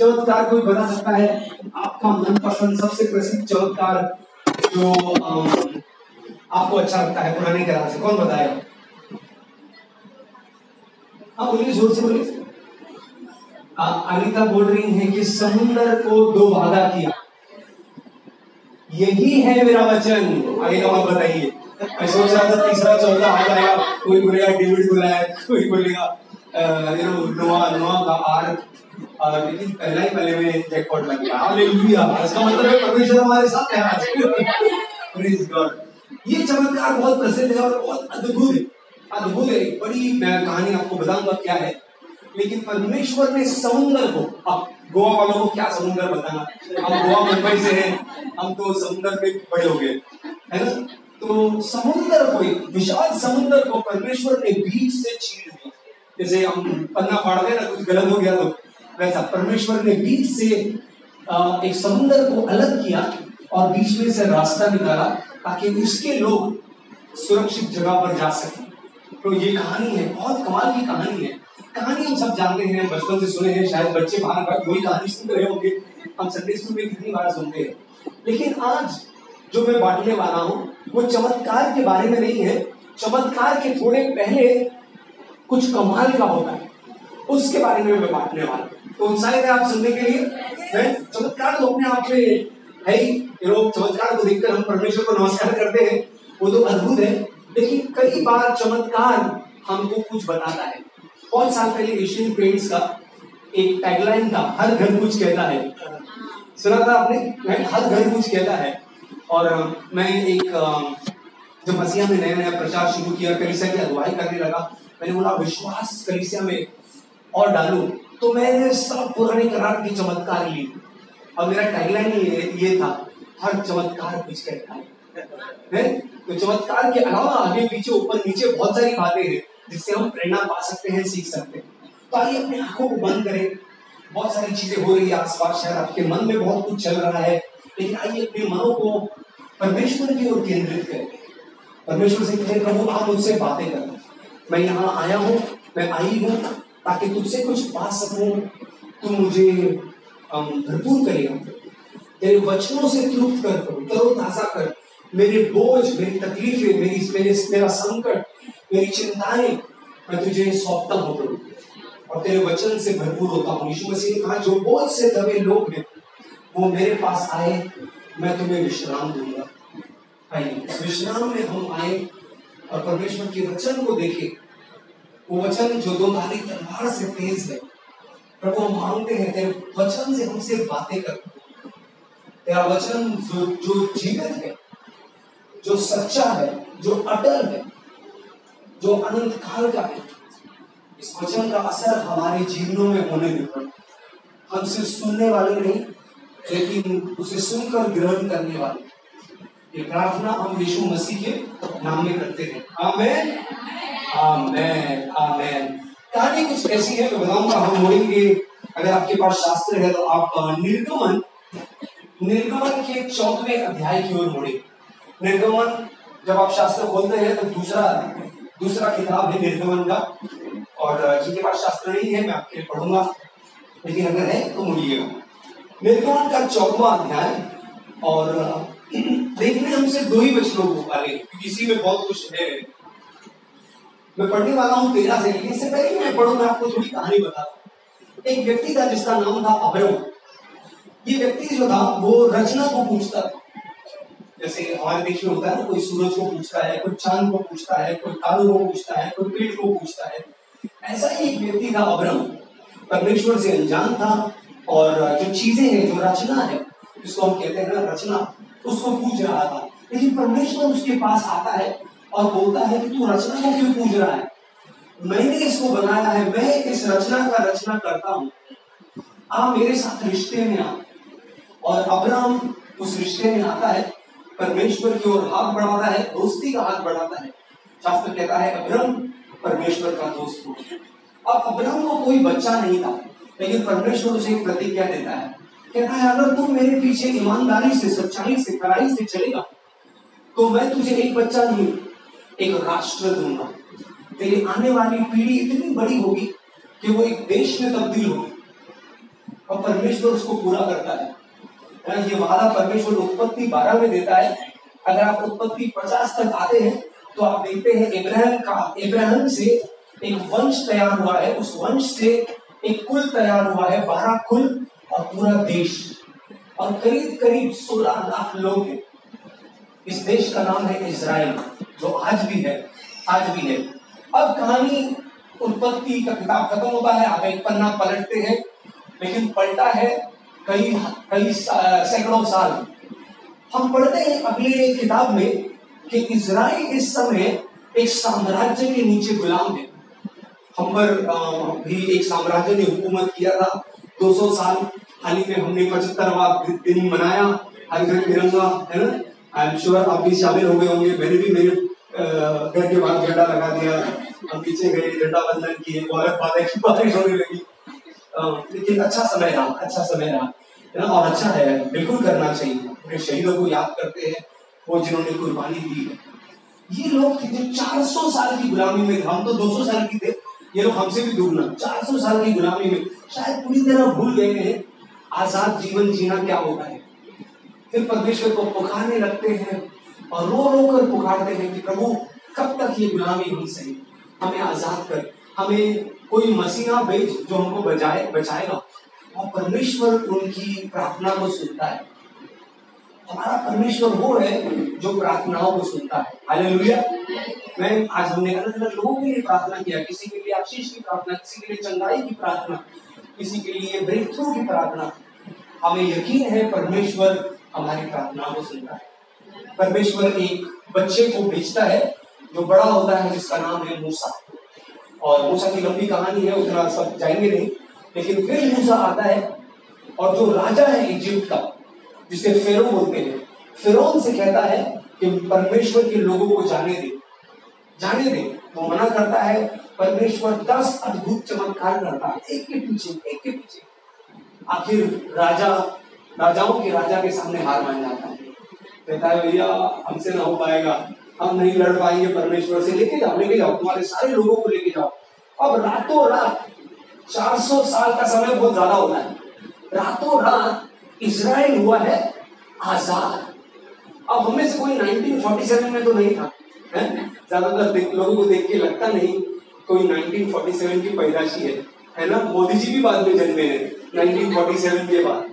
चमत्कार कोई बता सकता है? आपका मनपसंद सबसे प्रसिद्ध चमत्कार जो आपको अच्छा लगता है, पुराने के से, कौन बताएगा? हाँ बोलिए, ज़ोर से बोलिए। अनिता बोल रही है कि समुंदर को दो भागा किया। यही है मेरा वचन। आगे का मत बताइए। मैं सोच रहा था तीसरा, चौथा आ जाएगा कोई बोलेगा, डेविड बोला है, कोई बोलेगा नोआ नोआ का और लेकिन पहला ही पहले में जैकपॉट लग गया। हालेलुया इसका मतलब है परमेश्वर हमारे साथ है आज। प्रेज गॉड ये चमत्कार बहुत प्रसिद्ध है और बहुत अद्भुत है। अद्भुत है। बड़ी मैं कहानी आपको बताऊँगा क्या है। लेकिन परमेश्वर ने समुंदर को, अब गोवा वालों को क्या समुंदर बताना? हम गोवा मुंबई से हैं। हम तो समुंदर में बड़े हो गए। है ना? तो समुंदर को विशाल समुंदर को परमेश्वर ने बीच से छीन दिया जैसे हम पन्ना फाड़ दे ना, कुछ गलत हो गया तो। वैसा परमेश्वर ने बीच से एक समुंदर को अलग किया और बीच में से रास्ता निकाला ताकि उसके लोग सुरक्षित जगह पर जा सके। तो ये कहानी है, बहुत कमाल की कहानी है। कहानी हम सब जानते हैं, बचपन से सुने हैं, शायद बच्चे बार बार वही कहानी सुन रहे होंगे, हम संडे स्कूल में कितनी बार सुनते हैं। लेकिन आज जो मैं बांटने वाला हूँ, वो चमत्कार के बारे में नहीं है। चमत्कार के थोड़े पहले कुछ कमाल का होता है, उसके बारे में मैं बांटने वाला हूँ। तो उत्साहित है आप सुनने के लिए? चमत्कार तो अपने आप में है ही। चमत्कार को देखकर हम परमेश्वर को नमस्कार करते हैं। वो तो अद्भुत है। लेकिन कई बार चमत्कार हमको कुछ बताता है। बहुत साल पहले एशियन पेंट्स का एक टैगलाइन था, हर घर कुछ कहता है। सुना था आपने? हर घर कुछ कहता है। और मैं एक जब मसीहा में नया नया प्रचार शुरू किया, कलिसिया की अगुवाई करने लगा, मैंने बोला, विश्वास कलिसिया में और डालू। तो मैंने सब पुराने करार की चमत्कार ली और मेरा टैगलाइन ये, ये था हर चमत्कार कुछ कहता है? तो चमत्कार के अलावा आगे पीछे ऊपर नीचे बहुत सारी बातें हैं जिससे हम प्रेरणा पा सकते हैं सीख सकते हैं। तो आइए अपने आँखों को बंद करें। बहुत सारी चीज़ें हो रही है आसपास शायद आपके मन में बहुत कुछ चल रहा है। लेकिन आइए अपने मनों को परमेश्वर की ओर केंद्रित करें। परमेश्वर से कहें प्रभु आप मुझसे बातें करना मैं यहाँ आया हूँ मैं आई हूँ ताकि तुझसे कुछ पा सकूँ तू मुझे भरपूर करेगा। तेरे वचनों से तृप्त कर, तरोताजा कर। मेरे बोझ, मेरी तकलीफें, मेरी, मेरे, मेरा संकट, मेरी चिंताएँ मैं तुझे सौंपता हूँ प्रभु। और तेरे वचन से भरपूर होता हूँ। यीशु मसीह ने कहा, जो बोझ से दबे लोग हैं, वो मेरे पास आए, मैं तुम्हें विश्राम दूँगा। विश्राम में हम आए और परमेश्वर के वचन को देखें। वो वचन जो दो धारी तलवार से तेज है प्रभु हम मांगते हैं, तेरे वचन से हमसे बातें कर। तेरा वचन जो जो जीवित है, जो सच्चा है, जो अटल है, जो अनंत काल का है, इस वचन का असर हमारे जीवनों में होने दे हम सिर्फ़ सुनने वाले नहीं, लेकिन उसे सुनकर ग्रहण करने वाले। ये प्रार्थना हम यीशु मसीह के नाम में करते हैं। आमेन। कहानी कुछ ऐसी है मैं बताऊँगा हम मोड़ेंगे अगर आपके पास शास्त्र है तो आप निर्गमन निर्गमन के चौदहवें अध्याय की ओर मोड़े निर्गमन जब आप शास्त्र खोलते हैं तो दूसरा दूसरा किताब है निर्गमन का। और जिनके पास शास्त्र नहीं है मैं आपके लिए पढ़ूँगा। लेकिन अगर है तो मुड़िएगा। निर्गमन का चौथवा अध्याय और देखने हमसे दो ही वचनों को हैं, क्योंकि इसी में बहुत कुछ है। मैं पढ़ने वाला हूँ, तेरह से लेकिन इससे पहले मैं पढ़ूं, मैं आपको थोड़ी कहानी बताता एक व्यक्ति था जिसका नाम था अब्रम ये व्यक्ति जो था, वो रचना को पूछता था। जैसे हमारे देश में होता है ना, कोई सूरज को पूछता है, कोई चाँद को पूछता है, कोई तारों को पूछता है, कोई पेड़ को पूछता है। ऐसा ही एक व्यक्ति था अभ्रम परमेश्वर से अनजान था और जो चीज़ें हैं, जो रचना है, जिसको हम कहते हैं ना रचना, उसको पूछ रहा था। लेकिन परमेश्वर उसके पास आता है। और बोलता है कि तू रचना को क्यों पूज रहा है? मैंने इसको बनाया है, मैं इस रचना का रचना करता हूँ। आप मेरे साथ रिश्ते में आ और अब्राम उस रिश्ते में आता है, परमेश्वर की ओर हाथ बढ़ाता है, दोस्ती का हाथ बढ़ाता है। शास्त्र कहता है अब्राम परमेश्वर का दोस्त हो। अब अब्राम को कोई बच्चा नहीं था, लेकिन परमेश्वर उसे एक प्रतिज्ञा देता है। कहता है, अगर तुम मेरे पीछे ईमानदारी से, सच्चाई से कड़ाई से चलेगा तो मैं तुझे एक बच्चा नहीं एक राष्ट्र दूँगा तेरी आने वाली पीढ़ी इतनी बड़ी होगी कि वो एक देश में तब्दील होगी। और परमेश्वर उसको पूरा करता है। ये वादा परमेश्वर उत्पत्ति बारह में देता है। अगर आप उत्पत्ति पचास तक आते हैं तो आप देखते हैं इब्राहिम का, इब्राहिम से एक वंश तैयार हुआ है। उस वंश से एक कुल तैयार हुआ है, बारह कुल और पूरा देश। और करीब करीब सोलह लाख लोग हैं। इस देश का नाम है इसराइल जो आज भी है, आज भी है। अब कहानी, उत्पत्ति का किताब खत्म होता है, आप एक पन्ना पलटते हैं, लेकिन पलटा है कई कई सैकड़ों साल। हम पढ़ते हैं अगले किताब में कि इसराइल इस समय एक साम्राज्य के नीचे गुलाम है। हम भी एक साम्राज्य ने हुकूमत किया था 200 साल। हाल ही में हमने पचहत्तरवा दिन मनाया हर घर तिरंगा, है ना? आई एम श्योर आप भी शामिल हो गए होंगे, मैंने भी मेरे घर के बाद झंडा लगा दिया हम पीछे गए, झंडा बंधन किए बहुत बातें की बारिश होने लगी। लेकिन अच्छा समय रहा अच्छा समय रहा। है ना? और अच्छा है, बिल्कुल करना चाहिए। अपने शहीदों को याद करते हैं, वो जिन्होंने कुर्बानी दी है। ये लोग थे जो 400 साल की गुलामी में हम तो 200 साल की थे। ये लोग हमसे भी दूर ना। 400 साल की गुलामी में। शायद पूरी तरह भूल गए हैं, आज़ाद जीवन जीना क्या होता है? फिर परमेश्वर को पुकारने लगते हैं। और रो रो कर पुकारते हैं कि प्रभु, कब तक ये गुलामी हम सही? हमें आज़ाद कर, हमें कोई मसीहा भेज जो हमको बचाए बचाएगा। और परमेश्वर उनकी प्रार्थना को सुनता है। हमारा परमेश्वर वो है जो प्रार्थनाओं को सुनता है। हालेलुया। मैं, आज हमने अलग अलग लोगों के लिए प्रार्थना किया। किसी के लिए आशीष की प्रार्थना, किसी के लिए चंगाई की प्रार्थना, किसी के लिए ब्रेक थ्रू की प्रार्थना। हमें यकीन है परमेश्वर हमारी प्रार्थनाओं को सुनता है। परमेश्वर एक बच्चे को भेजता है, जो बड़ा होता है, जिसका नाम है मूसा। और मूसा की लंबी कहानी है, उतना सब जाएँगे नहीं, लेकिन फिर मूसा आता है, और जो राजा है इजिप्ट का, जिसे फेरो बोलते हैं, फिरौन से कहता है कि परमेश्वर के लोगों को जाने दे। जाने दे। वो मना करता है, परमेश्वर दस अद्भुत चमत्कार करता है, एक के पीछे, एक के पीछे। आखिर राजा, राजाओं के राजा के सामने हार मान जाता है। कहता है, भैया, हमसे ना हो पाएगा। हम नहीं लड़ पाएँगे परमेश्वर से। लेके जाओ लेके जाओ, तुम्हारे सारे लोगों को लेके जाओ। अब रातों रात 400 साल का समय बहुत ज़्यादा होता है। रातों रात इसराइल हुआ है आज़ाद। अब हमें से कोई 1947 में तो नहीं था ज़्यादातर लोगों को देख के लगता नहीं कोई 1947 की पैदाशी है। है ना? मोदी जी भी बाद में जन्मे हैं 1947 के बाद।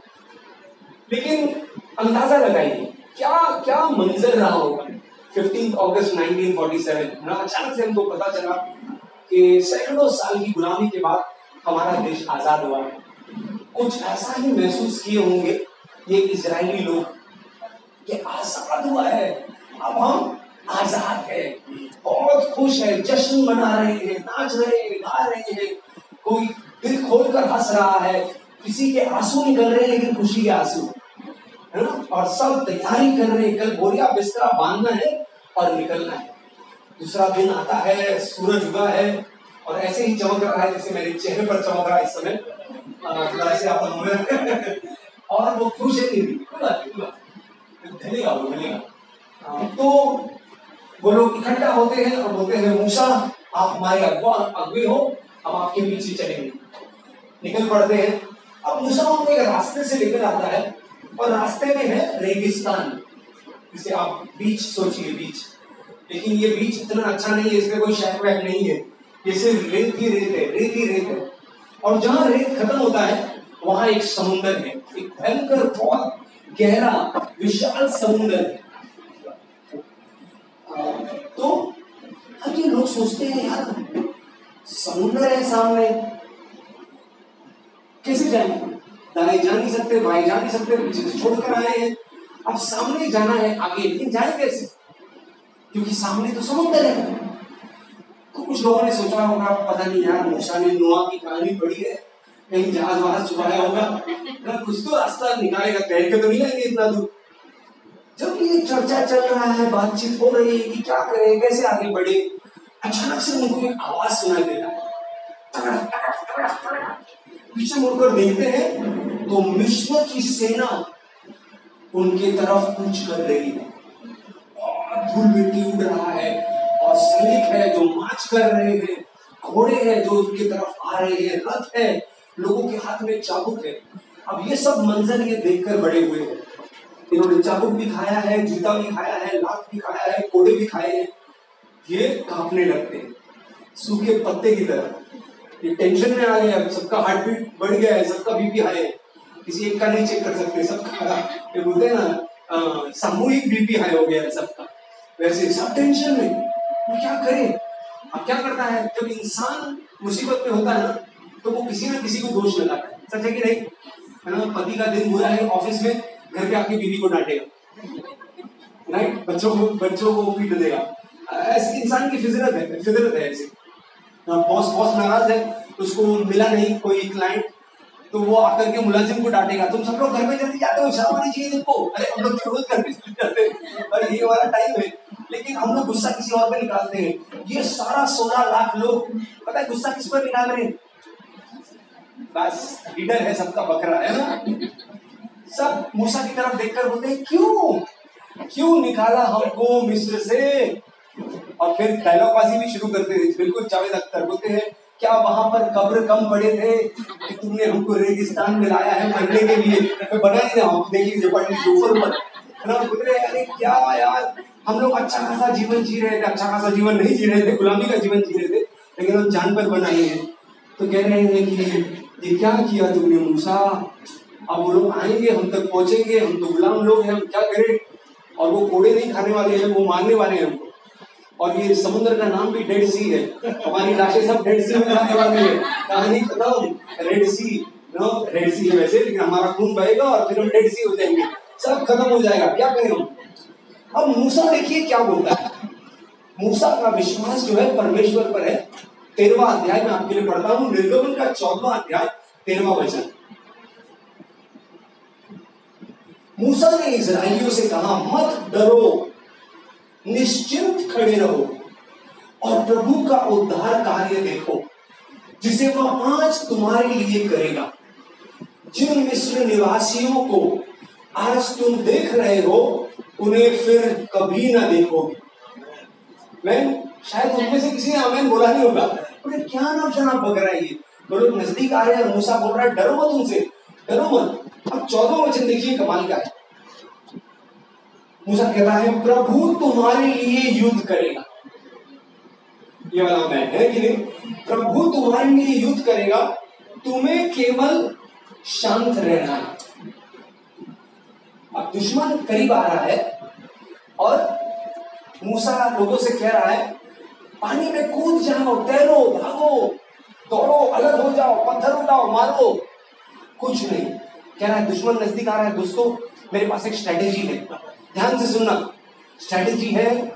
लेकिन अंदाज़ा लगाइए क्या क्या मंजर रहा होगा? 15 अगस्त 1947 ना, अचानक से हमको पता चला कि सैकड़ों साल की गुलामी के बाद हमारा देश आज़ाद हुआ है। कुछ ऐसा ही महसूस किए होंगे ये इजरायली लोग कि आज़ाद हुआ है। अब हम आज़ाद है। बहुत खुश है, जश्न मना रहे हैं, नाच रहे हैं, गा रहे हैं। कोई दिल खोल कर हंस रहा है, किसी के आँसू निकल रहे हैं, लेकिन खुशी के आँसू। है ना और सब तैयारी कर रहे कल बोरिया बिस्तरा बांधना है और निकलना है। दूसरा दिन आता है, सूरज उगा है और ऐसे ही चमक रहा है जैसे मेरे चेहरे पर चमक रहा है इस समय। थोड़ा ऐसे हूँ और वो खुश है धन्यवाद वो तो वो लोग इकट्ठा होते हैं और बोलते हैं, मूसा, आप हमारे अगवा, अगवे हो, हम आपके पीछे चलेंगे। निकल पड़ते हैं। अब मूसा उनको एक रास्ते से लेकर आता है। और रास्ते में है रेगिस्तान। जिसे आप बीच सोचिए, बीच। लेकिन ये बीच इतना अच्छा नहीं है, इसमें कोई शहर वैक नहीं है। ये सिर्फ़ रेत ही रेत है, रेत ही रेत है। और जहाँ रेत खत्म होता है, वहाँ एक समुंदर है। एक भयंकर, बहुत गहरा, विशाल समुंदर है। तो अब ये लोग सोचते हैं, यार, समुंदर है सामने। कैसे जाएँगे? दाएँ जा नहीं सकते, भाई जा नहीं सकते, पीछे से छोड़कर आए हैं। अब सामने जाना है, आगे लेकिन जाए कैसे क्योंकि सामने तो समुंदर है। तो कुछ लोगों ने सोचा होगा, पता नहीं यार मूसा ने नोआ की कहानी पढ़ी है। कहीं जहाज़ वहाज छुपाया होगा। ना कुछ तो रास्ता निकालेगा, तैर के तो नहीं आएँगे इतना दूर। जब ये चर्चा चल रहा है, बातचीत हो रही है कि क्या करें, कैसे आगे बढ़े, अचानक से उनको एक आवाज़ सुनाई देता है। पीछे मुड़कर देखते हैं तो मिश्र की सेना उनके तरफ़ कूच कर रही है। और धूल मिट्टी उड़ रहा है और सैनिक है जो मार्च कर रहे हैं, घोड़े हैं जो उनकी तरफ़ आ रहे हैं, रथ है, लोगों के हाथ में चाबुक है। अब ये सब मंजर ये देखकर बड़े हुए हैं। इन्होंने चाबुक भी खाया है, जूता भी खाया है, लात भी खाया है कोड़े भी खाए हैं। ये कांपने लगते हैं। सूखे पत्ते की तरह। ये टेंशन में आ गए अब सबका हार्ट बीट बढ़ गया है, सबका बीपी हाई है। किसी एक का नहीं चेक कर सकते, सबका ये बोलते हैं ना सामूहिक बीपी हाई हो गया है सबका। वैसे सब टेंशन में, वो क्या करे? अब क्या करता है? जब इंसान मुसीबत में होता है ना तो वो किसी ना किसी को दोष लगाता है। सच है कि नहीं? है ना, पति का दिन बुरा है ऑफ़िस में, घर पे आपकी बीवी को डांटेगा। राइट बच्चों को बच्चों को पीट देगा ऐसे इंसान की फिजरत है फिजरत है ऐसे। बॉस बॉस नाराज़ है, उसको मिला नहीं कोई क्लाइंट तो वो आकर के मुलाजिम को डांटेगा, तुम सब लोग घर में जल्दी जाते हो शर्म आनी चाहिए तुमको? अरे, हम लोग तो रोज घर में जाते हैं। और ये वाला टाइम है। लेकिन हम लोग गुस्सा किसी और पे निकालते हैं। ये सारा सोलह लाख लोग, पता है गुस्सा किस पर निकाल रहे हैं? बस लीडर है सबका बकरा, है ना? सब मूसा की तरफ़ देखकर बोलते हैं, क्यों? क्यों निकाला हमको मिस्र से? और फिर डायलॉगबाजी भी शुरू करते थे बिल्कुल जावेद अख्तर बोलते हैं क्या वहाँ पर कब्र कम पड़े थे कि तुमने हमको रेगिस्तान में लाया है मरने के लिए? मैं बना नहीं रहा हूँ, देखिए जो ऊपर ऊपर ना बोल रहे अरे क्या यार? हम लोग अच्छा खासा जीवन जी रहे थे अच्छा खासा जीवन नहीं जी रहे थे, गुलामी का जीवन जी रहे थे, लेकिन हम जान पर बनाए हैं। तो कह रहे हैं कि ये क्या किया तुमने मूसा? अब वो लोग आएँगे, हम तक पहुँचेंगे, हम तो गुलाम लोग हैं, हम क्या करें? और वो कोड़े नहीं खाने वाले हैं, वो मारने वाले हैं हमको। और ये समुद्र का नाम भी डेड सी है। हमारी लाशें सब डेड सी में जाने वाली है। कहानी खत्म। Red Sea no Red Sea है वैसे, लेकिन हमारा खून बहेगा और फिर हम डेड सी हो जाएँगे। सब खत्म हो जाएगा। क्या करें हम? अब मूसा देखिए क्या बोलता है। मूसा का विश्वास जो है परमेश्वर पर है। तेरवा अध्याय में आपके लिए पढ़ता हूँ। निर्गमन का चौदवा अध्याय तेरवा वचन। मूसा ने इसराइलियों से कहा, मत डरो। निश्चिंत खड़े रहो और प्रभु का उद्धार कार्य देखो, जिसे वह आज तुम्हारे लिए करेगा। जिन मिस्र निवासियों को आज तुम देख रहे हो, उन्हें फिर कभी ना देखोगे मैं शायद उनमें से किसी ने आमेन बोला नहीं होगा। बोले क्या नाम शनाब बक रहा है ये? बोलो नज़दीक आ रहे हैं। मूसा बोल रहा है, डरो मत उनसे, डरो मत। अब चौदह वचन देखिए, कमाल का है। मूसा कहता है, प्रभु, तुम्हारे लिए युद्ध करेगा। ये वाला मैं है कि नहीं? प्रभु, तुम्हारे लिए युद्ध करेगा। तुम्हें केवल शांत रहना है। अब दुश्मन करीब आ रहा है और मूसा लोगों से कह रहा है, पानी में कूद जाओ, तैरो, भागो, दौड़ो, अलग हो जाओ, पत्थर उठाओ, मारो। कुछ नहीं। कह रहा है, दुश्मन नज़दीक आ रहा है, दोस्तों मेरे पास एक स्ट्रेटेजी है। ध्यान से सुनना। स्ट्रेटेजी है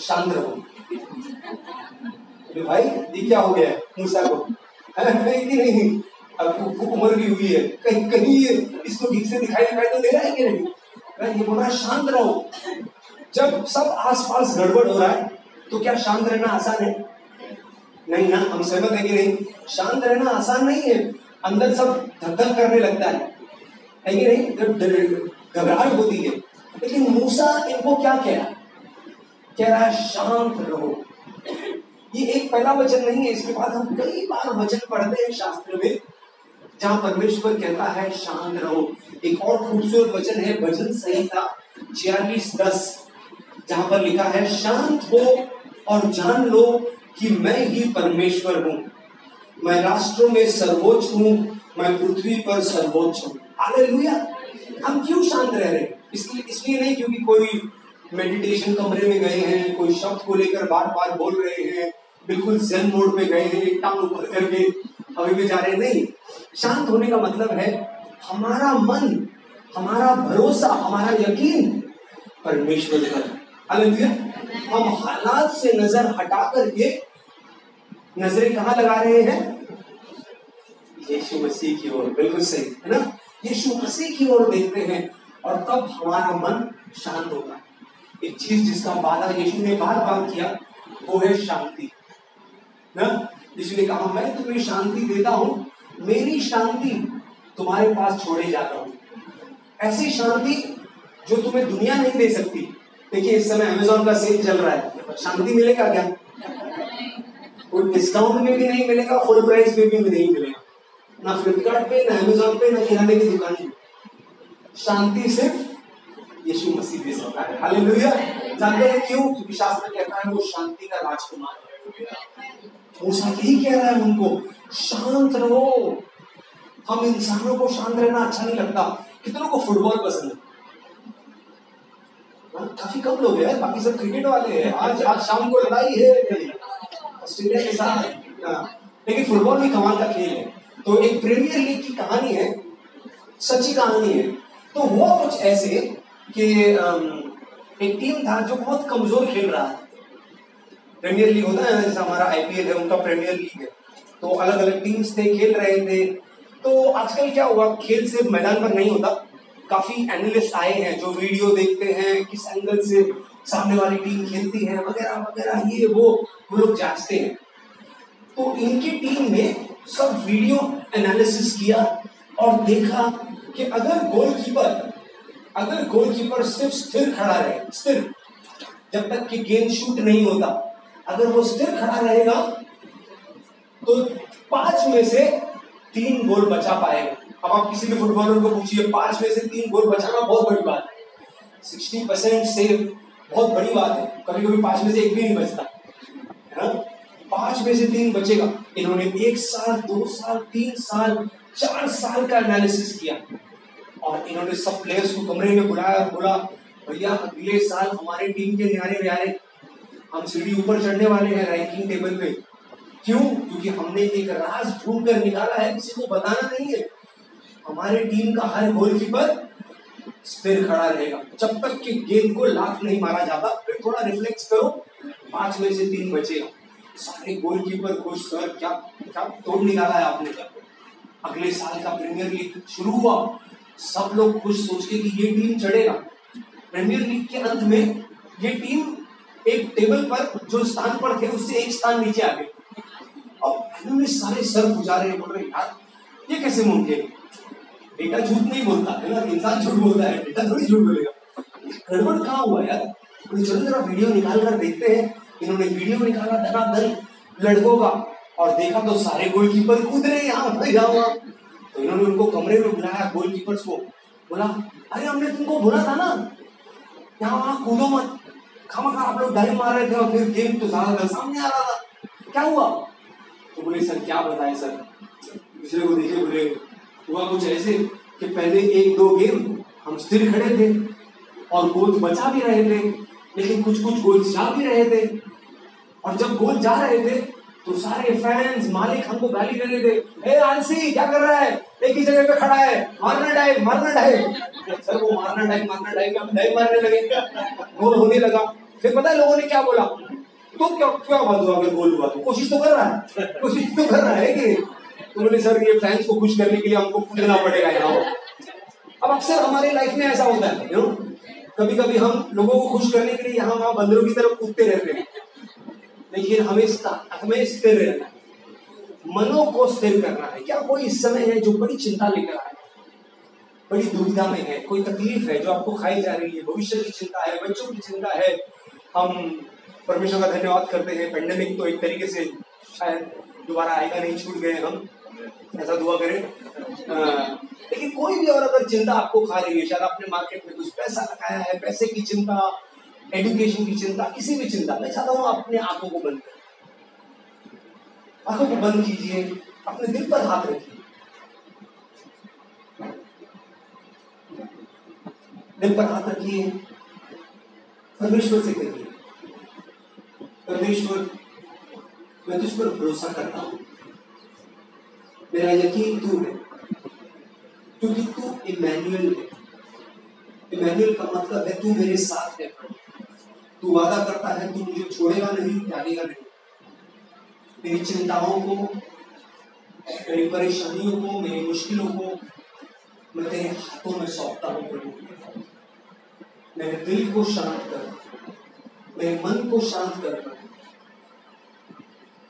शांत रहो। भाई, ये क्या हो गया मूसा को। नहीं नहीं अब उम्र भी हुई है। कहीं कहीं ये इसको ठीक से दिखाई दिखाई तो दे रहा है कि नहीं ये बोला, शांत रहो। जब सब आसपास गड़बड़ हो रहा है तो क्या शांत रहना आसान है? नहीं ना, हम सहमत है कि नहीं। शांत रहना आसान नहीं है। अंदर सब धक करने लगता है। है कि नहीं? जब घबराहट होती है। लेकिन मूसा इनको क्या कह रहा कह रहा है, शांत रहो। ये एक पहला वचन नहीं है, इसके बाद हम कई बार वचन पढ़ते हैं शास्त्र में, जहाँ परमेश्वर कहता है, शांत रहो। एक और खूबसूरत वचन है भजन संहिता छियालीस दस, जहाँ पर लिखा है, शांत हो और जान लो कि मैं ही परमेश्वर हूँ। मैं राष्ट्रों में सर्वोच्च हूँ, मैं पृथ्वी पर सर्वोच्च हूँ। हालेलुया। हम क्यों शांत रह रहे इसलिए इसलिए नहीं, क्योंकि कोई मेडिटेशन कमरे में गए हैं, कोई शब्द को लेकर बार बार बोल रहे हैं, बिल्कुल जेन मोड में गए हैं, एक टांग ऊपर करके अभी भी जा रहे नहीं, शांत होने का मतलब है हमारा मन, हमारा भरोसा, हमारा यकीन परमेश्वर पर। हम हालात से नज़र हटा करके नज़रें कहा लगा रहे हैं? यीशु मसीह की ओर। बिल्कुल सही, है ना? यीशु मसीह की ओर देखते हैं और तब हमारा मन शांत होता है। एक चीज़ जिसका वादा यीशु ने बार बार किया वो है शांति। ना? यीशु ने कहा मैं तुम्हें शांति देता हूँ मेरी शांति तुम्हारे पास छोड़े जाता हूँ। ऐसी शांति जो तुम्हें दुनिया नहीं दे सकती। देखिए इस समय अमेजोन का सेल चल रहा है। शांति मिलेगा क्या? कोई डिस्काउंट में भी नहीं मिलेगा फुल प्राइस में भी नहीं मिलेगा। ना फ्लिपकार्ट पे ना अमेजोन पे ना किराने की दुकान पे। शांति सिर्फ़ यीशु मसीह दे सकता है हालेलुया जानते हैं क्यों? क्योंकि शास्त्र कहता है वो शांति का राजकुमार है। मूसा यही कह रहा है उनको शांत रहो। हम इंसानों को शांत रहना अच्छा नहीं लगता। कितनों को फुटबॉल पसंद है? हाँ, काफ़ी कम लोग हैं बाकी सब क्रिकेट वाले हैं। आज आज शाम को लड़ाई है। ऑस्ट्रेलिया के साथ हाँ, लेकिन फुटबॉल भी कमाल का खेल है। तो एक प्रीमियर लीग की कहानी है, सच्ची कहानी है। तो हुआ कुछ ऐसे कि एक टीम था जो बहुत कमज़ोर खेल रहा है। प्रीमियर लीग होता है जैसे हमारा आईपीएल है, उनका प्रीमियर लीग है। तो अलग अलग टीम्स थे, खेल रहे थे। तो आजकल क्या हुआ, खेल सिर्फ़ मैदान पर नहीं होता। काफ़ी एनालिस्ट आए हैं जो वीडियो देखते हैं, किस एंगल से सामने वाली टीम खेलती है, वगैरह वगैरह, ये, वो वो लोग जांचते हैं। तो इनकी टीम ने सब वीडियो एनालिसिस किया और देखा कि अगर गोलकीपर अगर गोलकीपर सिर्फ़ स्थिर खड़ा रहे, स्थिर, जब तक कि गेंद शूट नहीं होता, अगर वो स्थिर खड़ा रहेगा तो पाँच में से तीन गोल बचा पाएगा। अब आप किसी भी फुटबॉलर को पूछिए, पाँच में से तीन गोल बचाना बहुत बड़ी बात है। सिक्सटी परसेंट सेव बहुत बड़ी बात है। कभी कभी पाँच में से एक भी नहीं बचता, है ना? पाँच में से तीन बचेगा। इन्होंने एक साल, दो साल, तीन साल, चार साल का एनालिसिस किया। और इन्होंने सब प्लेयर्स को कमरे में बुलाया, बोला, भैया, अगले साल हमारी टीम के न्यारे न्यारे हम सीढ़ी ऊपर चढ़ने वाले हैं रैंकिंग टेबल पे। क्यों? क्योंकि हमने एक राज ढूंढ कर निकाला है, किसी को बताना नहीं है। हमारे टीम का हर गोलकीपर स्थिर खड़ा रहेगा। जब तक कि गेंद को लाख नहीं मारा जाता, फिर थोड़ा रिफ्लेक्स करो, पाँच में से तीन बचेगा। सारे गोलकीपर खुश, सर, क्या क्या तोड़ निकाला है आपने? क्या अगले साल का प्रीमियर लीग शुरू हुआ। सब लोग खुश सोच के कि ये टीम चढ़ेगा। प्रीमियर लीग के अंत में ये टीम एक टेबल पर जो स्थान पर थे, उससे एक स्थान नीचे आ गए। और इन्होंने सारे सर गुजारे, बोल रहे, यार, ये कैसे मुमकिन बेटा झूठ नहीं बोलता, है ना? इंसान झूठ बोलता है, बेटा थोड़ी झूठ बोलेगा। गड़बड़ कहाँ हुआ, यार? चलो, जरा वीडियो निकाल कर देखते हैं इन्होंने वीडियो निकाला धनाधन लड़कों का। और देखा तो सारे गोलकीपर कूद रहे यहाँ यहाँ तो इन्होंने उनको कमरे में बुलाया गोलकीपर्स को। बोला, अरे, हमने तुमको बोला था ना, यहाँ वहाँ कूदो मत। खामा खा आप लोग डाइव मार रहे थे और फिर गेम तो ज़्यादा सामने आ रहा था। क्या हुआ? तो बोले, सर, क्या बताए, सर? दूसरे को देखे बोले, हुआ कुछ ऐसे कि पहले एक दो गेम हम स्थिर खड़े थे और गोल बचा भी रहे थे। लेकिन कुछ कुछ गोल जा भी रहे थे। और जब गोल जा रहे थे तो सारे फैंस मालिक हमको गाली दे रहे थे, ए आंसी क्या कर रहा है? एक ही जगह पे खड़ा है, मारना डाइव मारना डाइव सर वो मारना डाइव मारना डाइव हम डाइव मारने लगे। गोल होने लगा। फिर पता है लोगों ने क्या बोला? तो क्या क्या बात हुआ अगर गोल हुआ तो? कोशिश तो कर रहा है। कोशिश तो कर रहा है कि बोले सर ये फैंस को खुश करने के लिए हमको कूदना पड़ेगा, यहाँ। अब अक्सर हमारे लाइफ में ऐसा होता है यू कभी कभी हम लोगों को खुश करने के लिए यहाँ वहाँ बंदरों की तरफ़ कूदते रहते हैं। लेकिन हमें हमें स्थिर रहना है। मनो को स्थिर करना है। क्या कोई इस समय है जो बड़ी चिंता लेकर आए बड़ी दुविधा में है। कोई तकलीफ़ है जो आपको खाई जा रही है? भविष्य की चिंता है, बच्चों की चिंता है। हम परमेश्वर का धन्यवाद करते हैं। पेंडेमिक तो एक तरीके से शायद दोबारा आएगा, नहीं छूट गए हम। ऐसा दुआ करें। भी और अगर चिंता आपको खा रही है, शायद आपने मार्केट में कुछ पैसा लगाया है, पैसे की चिंता एजुकेशन की चिंता, किसी भी चिंता, मैं चाहता हूँ अपने आँखों को बंद आँखों को बंद कीजिए, अपने दिल पर हाथ रखिए। दिल पर हाथ रखिए, परमेश्वर से कहिए, परमेश्वर, मैं तुझ पर भरोसा करता हूँ। मेरा यकीन तू है। क्योंकि तू इमैनुअल है। इमैनुअल का मतलब है, तू मेरे साथ है तू वादा करता है, तू मुझे छोड़ेगा नहीं, त्यागेगा नहीं। मेरी चिंताओं को, मेरी परेशानियों को, मेरी मुश्किलों को मैं तेरे हाथों में सौंपता हूँ, प्रभु। मेरे दिल को शांत कर, मेरे मन को शांत कर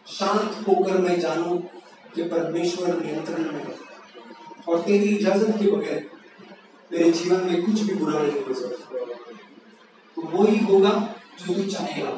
शांत होकर मैं जानू कि परमेश्वर नियंत्रण में है। और तेरी इजाज़त के बगैर मेरे जीवन में कुछ भी बुरा नहीं हो सकता। तो वो ही होगा जो तू चाहेगा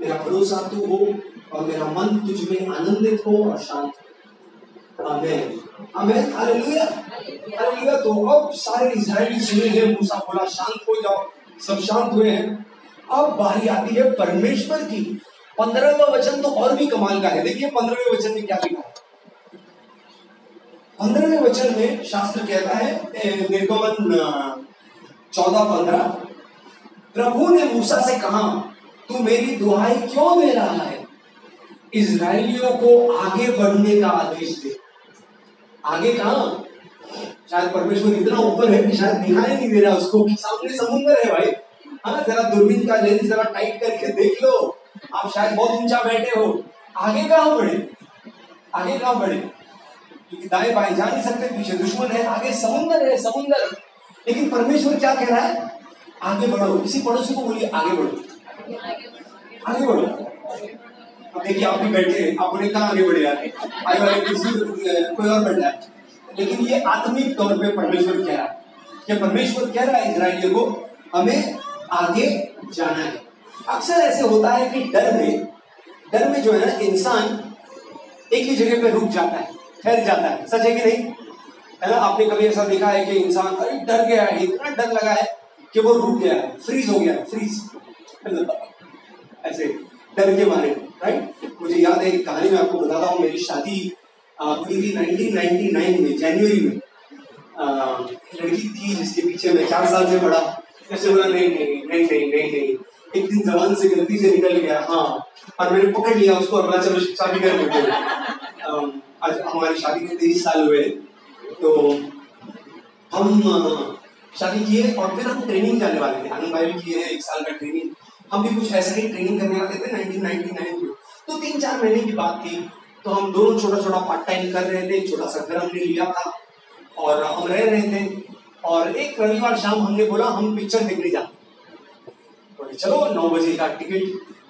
मेरा भरोसा तू हो और मेरा मन तुझ में आनंदित हो और शांत हो। आमेन। आमेन। हालेलुया। हालेलुया। तो अब सारे इजरायली सुने हैं, मूसा बोला, शांत हो जाओ। सब शांत हुए हैं। अब बारी आती है परमेश्वर की। पंद्रहवा वचन तो और भी कमाल का है। देखिए, पंद्रहवें वचन में क्या लिखा है। पंद्रहवें वचन में शास्त्र कहता है निर्गमन चौदह पंद्रह, प्रभु ने मूसा से कहा, तू मेरी दुहाई क्यों दे रहा है? इज़राइलियों को आगे बढ़ने का आदेश दे। आगे कहा? शायद परमेश्वर इतना ऊपर है कि शायद दिखाई नहीं दे रहा उसको सामने समुद्र है भाई। हाँ जरा दूरबीन का लेंस जरा टाइट करके देख लो। आप शायद बहुत ऊँचा बैठे हो। आगे कहा बढ़े? आगे कहा बढ़े? क्योंकि दाएँ बाएँ जा नहीं सकते, पीछे दुश्मन है, आगे समुद्र है, समुद्र। लेकिन परमेश्वर क्या कह रहा है? आगे बढ़ो किसी पड़ोसी को बोलिए, आगे बढ़ो। आगे बढ़ो। अब देखिए, आप भी बैठे, आप उन्हें कहाँ आगे बढ़े यार? आगे वाले किसी कोई और बैठा है। लेकिन ये आत्मिक तौर पे परमेश्वर कह रहा है। परमेश्वर कह रहा है इसराइलियों को हमें आगे जाना है। अक्सर ऐसे होता है कि डर में डर में जो है ना, इंसान एक ही जगह पे रुक जाता है। ठहर जाता है। सच है कि नहीं? है ना? आपने कभी ऐसा देखा है कि इंसान अरे डर गया है, इतना डर लगा है कि वो रुक गया है फ्रीज हो गया है फ्रीज ऐसे डर के मारे राइट मुझे याद है एक कहानी में आपको बताता हूँ। मेरी शादी हुई थी 1999 में जनवरी में। लड़की थी जिसके पीछे मैं चार साल से पढ़ा। ऐसे बोला, नहीं नहीं नहीं नहीं नहीं नहीं। एक दिन जबान से गलती से निकल गया। हाँ और मैंने पकड़ लिया उसको अगला चलो, शादी कर आज हमारी शादी के तेईस साल हुए तो हम शादी किए और फिर हम ट्रेनिंग जाने वाले थे। आनंद भाई भी किए हैं एक साल का ट्रेनिंग हम भी कुछ ऐसा ही ट्रेनिंग करने वाले थे 1999 में। तो तीन चार महीने की बात थी। तो हम दोनों छोटा छोटा पार्ट टाइम कर रहे थे छोटा सा घर हमने लिया था और हम रह रहे थे। और एक रविवार शाम हमने बोला, हम पिक्चर देखने जाते चलो, नौ बजे का टिकट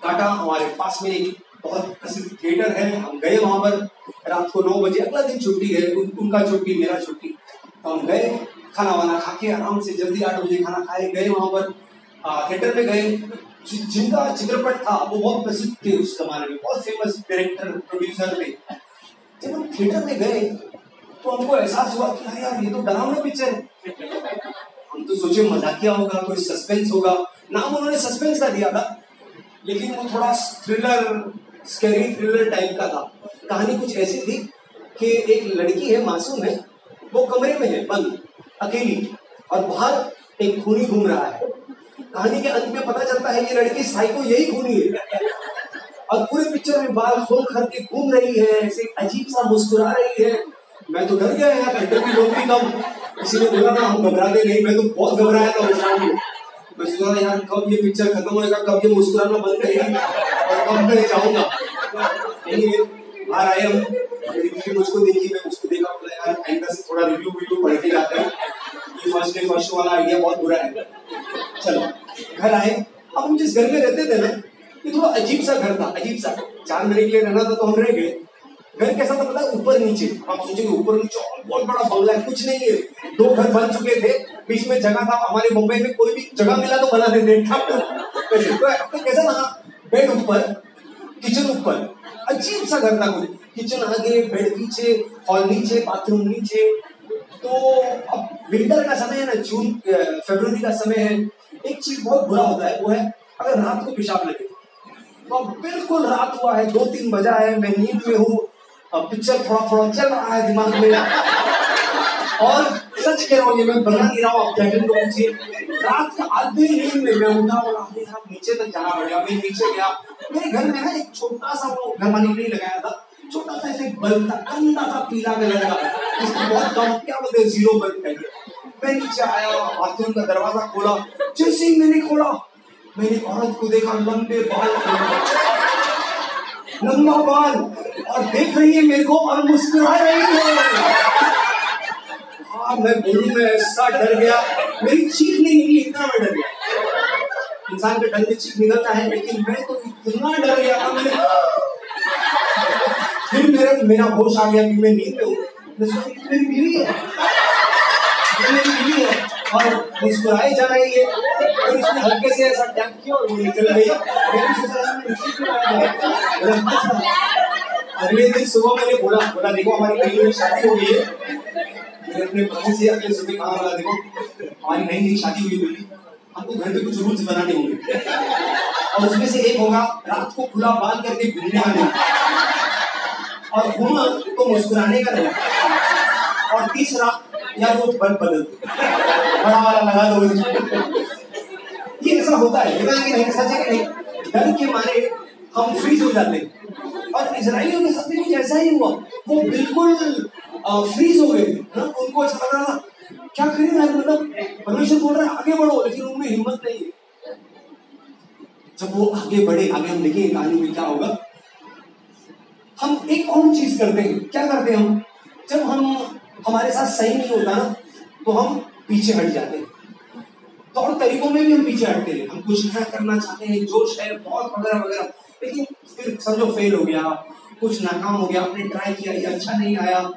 काटा, हमारे पास में एक बहुत प्रसिद्ध थिएटर है हम गए वहाँ पर। रात को नौ बजे अगला दिन छुट्टी है उन, उनका छुट्टी मेरा छुट्टी। तो हम गए खाना वाना खा के आराम से जल्दी आठ बजे खाना खाए गए वहाँ पर। थिएटर में गए। जिनका चित्रपट था वो बहुत प्रसिद्ध थे उस जमाने में बहुत फ़ेमस डायरेक्टर प्रोड्यूसर थे। जब हम थिएटर में गए तो हमको एहसास हुआ कि यार ये तो डरावना पिक्चर है। हम तो सोचे मजाकिया होगा कोई सस्पेंस होगा। नाम उन्होंने सस्पेंस का दिया था लेकिन वो थोड़ा थ्रिलर स्कैरी थ्रिलर टाइप का था। कहानी कुछ ऐसी थी कि एक लड़की है, मासूम है, वो कमरे में है, बंद, अकेली, और बाहर एक खूनी घूम रहा है। कहानी के अंत में पता चलता है कि लड़की साइको यही खूनी है। और पूरे पिक्चर में बाल खोल करके घूम रही है, ऐसे अजीब सा मुस्कुरा रही है। मैं तो डर गया यार अंदर भी लोग भी कम। ने बोला ना हम घबराते नहीं, मैं तो बहुत घबराया था उस मैं सोचा था यार कब ये पिक्चर खत्म होएगा, कब ये मुस्कुराना बंद करेगी। और कब मैं जाऊँगा। बाहर आए हम। मेरी बीवी मुझको देखी, मैं उसको देखा, बोला, यार एंकर से थोड़ा रिव्यू वीडियो पढ़ के जाते हैं। ये फ़र्स्ट डे फ़र्स्ट वाला आइडिया बहुत बुरा है। चलो, घर आए। अब हम जिस घर में रहते थे ना, ये थोड़ा अजीब सा घर था, अजीब सा। चार महीने के लिए रहना था तो हम रह गए। घर कैसा था पता है ऊपर नीचे। आप सोचेंगे ऊपर नीचे बहुत बड़ा बंगला है, कुछ नहीं है। दो घर बन चुके थे, बीच में जगह था, हमारे मुंबई में कोई भी जगह मिला तो बना देते तो कैसा था बेड ऊपर किचन ऊपर। अजीब सा घर था कुछ किचन आगे बेड पीछे हॉल नीचे बाथरूम नीचे। तो अब विंटर का समय है ना जून फरवरी का समय है। एक चीज़ बहुत बुरा होता है, वो है, अगर रात को पेशाब लगे तो बिल्कुल रात हुआ है दो तीन बजा है, मैं नींद में हूँ पिक्चर थोड़ा थोड़ा चल रहा है दिमाग में। और सच कह रहा हूँ, ये मैं बना नहीं रहा हूँ आप कैटन को पूछिए रात का आधे नींद में मैं उठा बोला अरे यार नीचे तक जाना पड़ेगा मैं नीचे गया। मेरे घर में ना एक छोटा सा वो घर मालिक ने लगाया था। छोटा सा ऐसे बल्ब था गंदा सा पीला कलर का। इसको बहुत कम क्या बोलते ज़ीरो बल्ब कहिए मैं नीचे आया बाथरूम का दरवाज़ा खोला। जैसे ही मैंने खोला, मैंने औरत को देखा, लंबे बाल लंबा बाल और देख रही है मेरे को और मुस्कुरा रही है। हाँ मैं बोलू, मैं ऐसा डर गया। मेरी चीख नहीं निकली, इतना मैं डर गया। इंसान के डर में चीख निकलता है, लेकिन मैं तो इतना डर गया था मैंने। फिर मेरा मेरा होश आ गया कि मैं नींद में हूँ मेरी बीवी है। मेरी बीवी है। और मुस्कुराई जा रही है। और इसने हल्के से ऐसा टैप किया और वो निकल गई मैंने सोचा मैं अगले दिन सुबह मैंने बोला बोला, देखो, हमारी नई नई शादी हो गई है। मैंने अपने पति से अगले सुबह कहा, बोला, देखो, हमारी नई नई शादी हुई बोली हमको घर पे कुछ रूल्स बनाने होंगे। और उसमें से एक होगा, रात को खुला बाँध करके घूमने आने। और घूमा तो मुस्कुराने का नहीं और तीसरा या वो बल्ब बदल बड़ा वाला लगा दो ये ऐसा होता है देखा है कि नहीं, सच है कि नहीं? डर के मारे हम फ्रीज हो जाते और इसराइलियों के साथ भी ऐसा ही हुआ। वो बिल्कुल फ्रीज हो गए। ना? उनको ऐसा लग रहा था, क्या करें यार मतलब परमेश्वर बोल रहा है, आगे बढ़ो, लेकिन उनमें हिम्मत नहीं है। जब वो आगे बढ़े, आगे हम देखेंगे कहानी में क्या होगा। हम एक और चीज़ करते हैं। क्या करते हैं हम? जब हम हमारे साथ सही नहीं होता ना तो हम पीछे हट जाते हैं। तौर तरीकों में भी हम पीछे हटते हैं। हम कुछ नया करना चाहते हैं, जोश है, बहुत वगैरह वगैरह। लेकिन फिर समझो फेल हो गया, कुछ नाकाम हो गया, आपने ट्राई किया, ये अच्छा नहीं आया।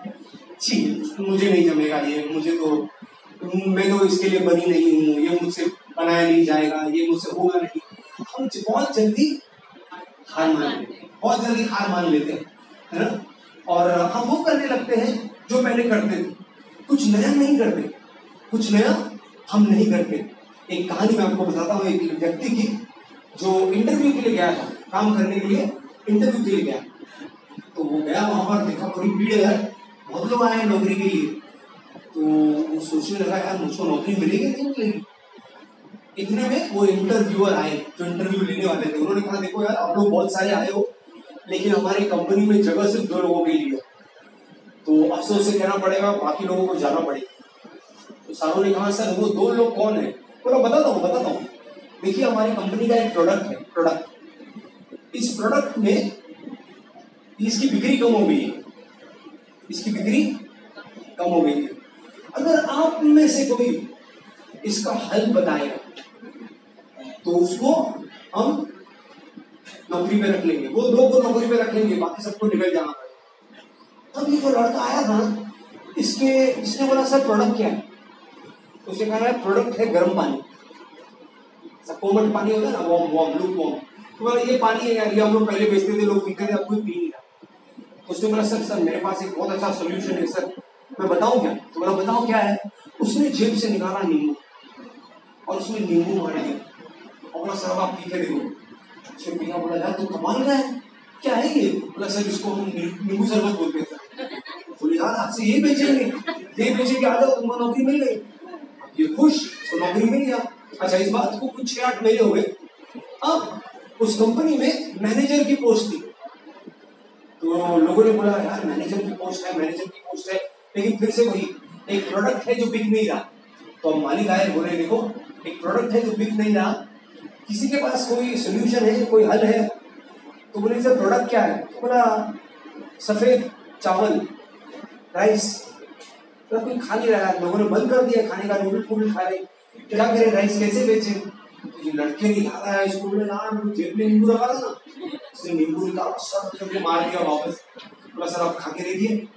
छी, मुझे नहीं जमेगा ये, मुझे तो मैं तो इसके लिए बनी नहीं हूँ, ये मुझसे बनाया नहीं जाएगा, ये मुझसे होगा नहीं। हम बहुत जल्दी हार मान लेते हैं, बहुत जल्दी हार मान लेते हैं, है ना? और हम वो करने लगते हैं जो पहले करते थे। कुछ नया नहीं करते, कुछ नया हम नहीं करते। एक कहानी मैं आपको बताता हूँ, एक व्यक्ति की, जो इंटरव्यू के लिए गया था, काम करने के लिए इंटरव्यू के लिए गया। तो वो गया वहाँ पर, देखा बड़ी भीड़ है बहुत लोग आए हैं नौकरी के लिए। तो वो सोचने लगा, यार मुझको नौकरी मिलेगी नहीं मिलेगी इतने में वो इंटरव्यूअर आए, जो इंटरव्यू लेने वाले थे, उन्होंने कहा, देखो यार, आप लोग बहुत सारे आए हो लेकिन हमारी कंपनी में जगह सिर्फ़ दो लोगों के लिए तो अफसोस से कहना पड़ेगा, बाकी लोगों को जाना पड़ेगा। तो सारों ने कहा, सर, वो दो लोग कौन है? बोला, बताता हूँ बताता हूँ। देखिए, हमारी कंपनी का एक प्रोडक्ट है प्रोडक्ट इस प्रोडक्ट में इसकी बिक्री कम हो गई है। इसकी बिक्री कम हो गई है। अगर आप में से कोई इसका हल बताएगा तो उसको हम नौकरी पे रख लेंगे। वो दो को नौकरी पे रख लेंगे, बाकी सबको निकल जाना पड़ेगा। तब ये जो लड़का आया था, इसके, इसने बोला, सर प्रोडक्ट क्या है? उसने कहा है प्रोडक्ट है गर्म पानी। कोमट पानी होता है ना वॉम वॉम लूक वॉम तो बोला, ये पानी है यार, ये हम लोग पहले बेचते थे, लोग पीते थे, अब कोई पी नहीं रहा। उसने बोला, सर सर, मेरे पास एक बहुत अच्छा सोल्यूशन है, सर, मैं बताऊँ क्या? तो बोला, बताओ क्या है? उसने जेब से निकाला नींबू और उसमें नींबू मार दिया और बोला, सर आप पी के देखो उसने पिया बोला, यार, तू कमाल रहा है। क्या है ये? बोला, सर, इसको हम नींबू शरबत बोलते सर. बोले, यार, आज से ये बेचेंगे। ये आ जाओ नौकरी मिल गई। ये खुश तो नौकरी मिल गया। अच्छा इस बात को कुछ छह आठ महीने हो गए। अब उस कंपनी में मैनेजर की पोस्ट थी। तो लोगों ने बोला, यार, मैनेजर की पोस्ट है, मैनेजर की पोस्ट है। लेकिन फिर से वही, एक प्रोडक्ट है जो बिक नहीं रहा। तो अब मालिक आए, बोले, देखो, एक प्रोडक्ट है जो बिक नहीं रहा किसी के पास कोई सोल्यूशन है, कोई हल है? तो बोले, सर प्रोडक्ट क्या है? तो बोला, सफ़ेद चावल राइस तो कोई खा नहीं रहा लोगों ने बंद कर दिया खाने का नूडल फूडल खा रहे क्या करें राइस कैसे बेचे? तो ये लड़के नहीं खा रहा है स्कूल में ना जेब में नींबू रखा था ना, उसने नींबू निकाला सब करके मार दिया वापस। बोला, सर, आप खा के दे दिए।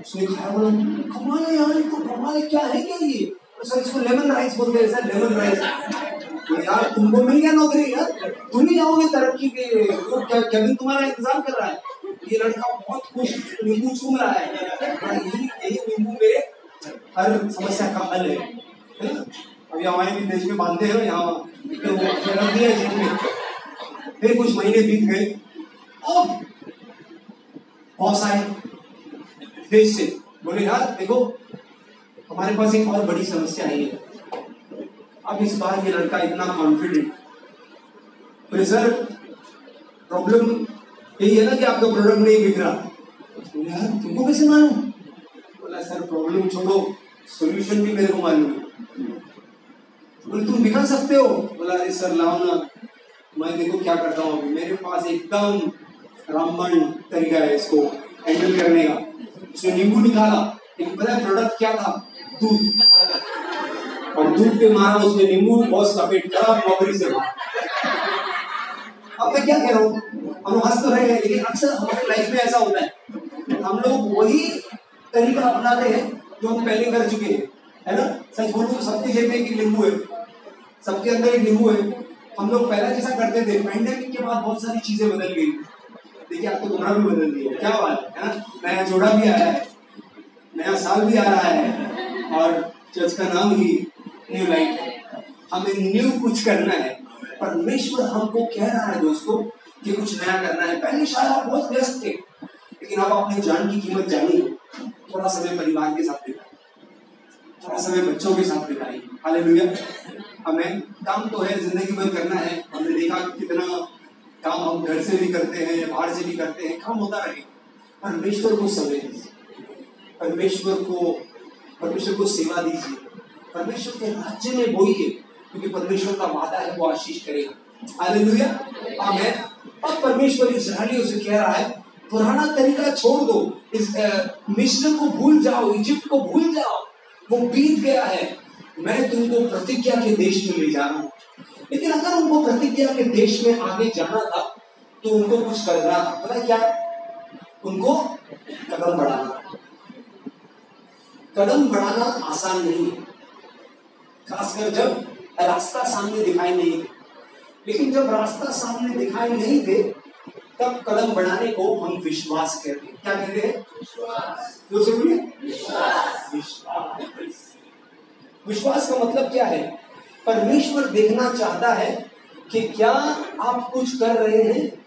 उसने खाया, बोला, कमाल है यार तो कमाल क्या है क्या ये? तो सर, इसको लेमन राइस बोलते हैं, सर लेमन राइस तो यार तुमको मिल गया नौकरी, यार? तुम ही जाओगे तरक्की के तो क्या केविन तुम्हारा इंतज़ार कर रहा है? ये लड़का बहुत खुश, नींबू चूम रहा है। यही यही नींबू मेरे हर समस्या का हल है। अभी हमारे भी देश में बांधते हैं, यहाँ तो दिया फिर कुछ महीने बीत गए। अब बॉस आए देश से। बोले, यार, देखो, हमारे पास एक और बड़ी समस्या आई है। अब इस बार ये लड़का इतना कॉन्फिडेंट बोले सर प्रॉब्लम यही है ना कि आपका प्रोडक्ट नहीं बिक रहा। यार तुमको कैसे मालूम? बोला सर प्रॉब्लम छोड़ो सोल्यूशन भी मेरे को मालूम है। बोले तुम बिका सकते हो? बोला अरे सर लाओ ना। मैं देखो क्या करता हूँ अभी। मेरे पास एकदम रामबन तरीका है इसको हैंडल करने का। उसने नींबू निकाला। लेकिन पता प्रोडक्ट क्या था? दूध। और दूध पे मारा उसने नींबू बहुत सफ़ेद करा नौकरी से अब मैं क्या कह रहा हूँ? हम हंस तो रहे हैं, लेकिन अक्सर हमारे लाइफ में ऐसा होता है। हम लोग वही तरीका अपनाते हैं जो हम पहले कर चुके हैं, है ना? सच बोलूँ तो सबके जेब में एक नींबू है। सबके अंदर एक नींबू है। हम लोग पहला जैसा करते थे पैंडेमिक के बाद बहुत सारी चीज़ें बदल गई। देखिए आपको कमरा भी बदल दिया क्या बात है ना? नया जोड़ा भी आया है, नया साल भी आ रहा है, और चर्च का नाम ही न्यू लाइट है। हमें न्यू कुछ करना है। परमेश्वर हमको कह रहा है दोस्तों कि कुछ नया करना है। पहले शायद आप बहुत व्यस्त थे, लेकिन अब अपनी जान की कीमत जानी थोड़ा समय परिवार के साथ बिताए थोड़ा समय बच्चों के साथ बिताए हालेलुया हमें काम तो है, ज़िंदगी भर करना है। हमने देखा कितना काम हम घर से भी करते हैं, बाहर से भी करते हैं। काम होता रहे। परमेश्वर को समय दीजिए परमेश्वर को परमेश्वर को सेवा दीजिए। परमेश्वर के राज्य में बोइए क्योंकि परमेश्वर का वादा है, वो आशीष करेगा। हालेलुया। अब परमेश्वर इसराइलियों से कह रहा है, पुराना तरीका छोड़ दो। इस मिस्र को भूल जाओ, इजिप्ट को भूल जाओ। वो बीत गया है। मैं तुमको प्रतिज्ञा के देश में ले जा रहा हूँ। लेकिन अगर उनको प्रतिज्ञा के देश में आगे जाना था तो उनको कुछ करना था। पता क्या? उनको कदम बढ़ाना कदम बढ़ाना आसान नहीं है। खासकर जब रास्ता सामने दिखाई नहीं दे। लेकिन जब रास्ता सामने दिखाई नहीं दे तब कदम बढ़ाने को हम विश्वास कहते हैं। क्या कहते हैं? विश्वास। विश्वास। विश्वास। का मतलब क्या है? परमेश्वर देखना चाहता है कि क्या आप कुछ कर रहे हैं।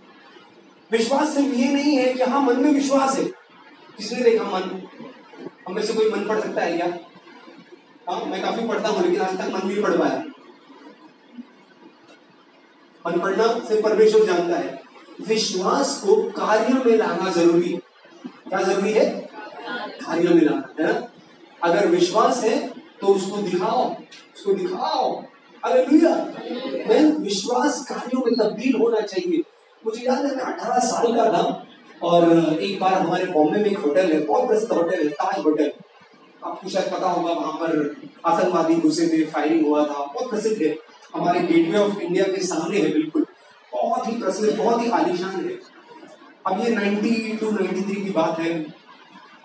विश्वास सिर्फ़ ये नहीं है कि हाँ मन में विश्वास है। किसने देखा मन? हमें से कोई मन पढ़ सकता है क्या? हाँ मैं काफ़ी पढ़ता हूँ, लेकिन आज तक मन नहीं पढ़ पाया। मन पढ़ना सिर्फ़ परमेश्वर जानता है। विश्वास को कार्य में लाना ज़रूरी। क्या ज़रूरी है? कार्य में लाना, है ना? अगर विश्वास है तो उसको दिखाओ उसको दिखाओ। अरे भैया मैं विश्वास कार्यों में तब्दील होना चाहिए। मुझे याद है, मैं अठारह साल का था, और एक बार हमारे बॉम्बे में एक होटल है, बहुत प्रसिद्ध होटल है, ताज होटल। आपको शायद पता होगा, वहाँ पर आतंकवादी घुसे थे फायरिंग हुआ था। बहुत प्रसिद्ध है। हमारे गेटवे ऑफ़ इंडिया के सामने है बिल्कुल। बहुत ही प्रसिद्ध, बहुत ही आलिशान है। अब ये 92 टू 93 की बात है।